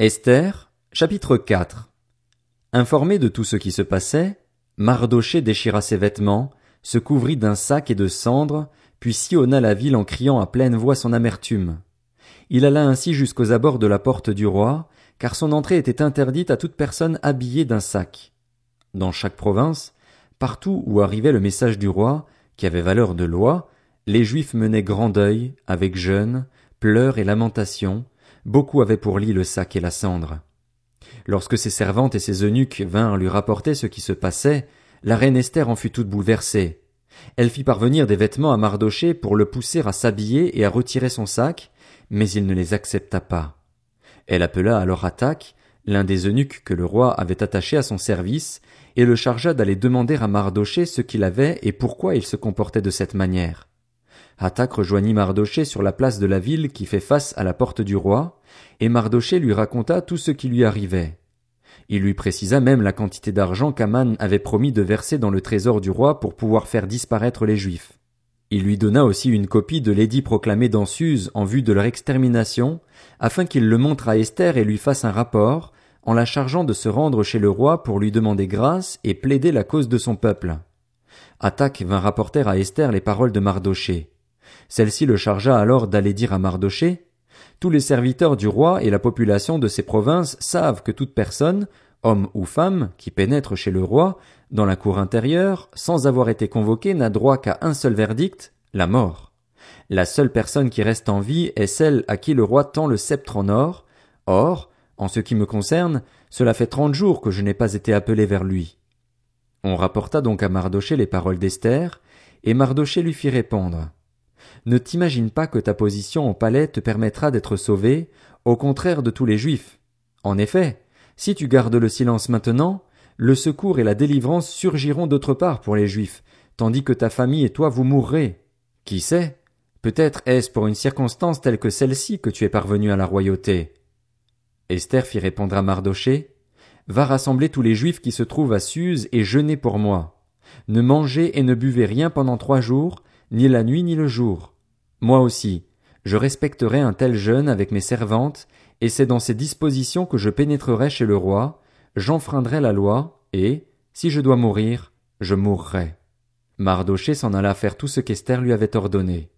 Esther, chapitre 4 Informé de tout ce qui se passait, Mardoché déchira ses vêtements, se couvrit d'un sac et de cendres, puis sillonna la ville en criant à pleine voix son amertume. Il alla ainsi jusqu'aux abords de la porte du roi, car son entrée était interdite à toute personne habillée d'un sac. Dans chaque province, partout où arrivait le message du roi, qui avait valeur de loi, les Juifs menaient grand deuil, avec jeûne, pleurs et lamentations, beaucoup avaient pour lit le sac et la cendre. Lorsque ses servantes et ses eunuques vinrent lui rapporter ce qui se passait, la reine Esther en fut toute bouleversée. Elle fit parvenir des vêtements à Mardoché pour le pousser à s'habiller et à retirer son sac, mais il ne les accepta pas. Elle appela alors Attaque, l'un des eunuques que le roi avait attaché à son service, et le chargea d'aller demander à Mardoché ce qu'il avait et pourquoi il se comportait de cette manière. Hatak rejoignit Mardoché sur la place de la ville qui fait face à la porte du roi, et Mardoché lui raconta tout ce qui lui arrivait. Il lui précisa même la quantité d'argent qu'Aman avait promis de verser dans le trésor du roi pour pouvoir faire disparaître les Juifs. Il lui donna aussi une copie de l'édit proclamé dans Suse en vue de leur extermination, afin qu'il le montre à Esther et lui fasse un rapport, en la chargeant de se rendre chez le roi pour lui demander grâce et plaider la cause de son peuple. Attaque vint rapporter à Esther les paroles de Mardoché. Celle-ci le chargea alors d'aller dire à Mardoché Tous les serviteurs du roi et la population de ces provinces savent que toute personne, homme ou femme, qui pénètre chez le roi, dans la cour intérieure, sans avoir été convoqué, n'a droit qu'à un seul verdict, la mort. La seule personne qui reste en vie est celle à qui le roi tend le sceptre en or. Or, en ce qui me concerne, cela fait trente jours que je n'ai pas été appelé vers lui. On rapporta donc à Mardoché les paroles d'Esther, et Mardoché lui fit répondre. Ne t'imagine pas que ta position au palais te permettra d'être sauvé, au contraire de tous les Juifs. En effet, si tu gardes le silence maintenant, le secours et la délivrance surgiront d'autre part pour les Juifs, tandis que ta famille et toi vous mourrez. Qui sait? Peut-être est-ce pour une circonstance telle que celle-ci que tu es parvenu à la royauté. Esther fit répondre à Mardoché, Va rassembler tous les Juifs qui se trouvent à Suse et jeûnez pour moi. Ne mangez et ne buvez rien pendant trois jours, ni la nuit ni le jour. Moi aussi, je respecterai un tel jeûne avec mes servantes, et c'est dans ces dispositions que je pénétrerai chez le roi, j'enfreindrai la loi, et, si je dois mourir, je mourrai. Mardoché s'en alla faire tout ce qu'Esther lui avait ordonné.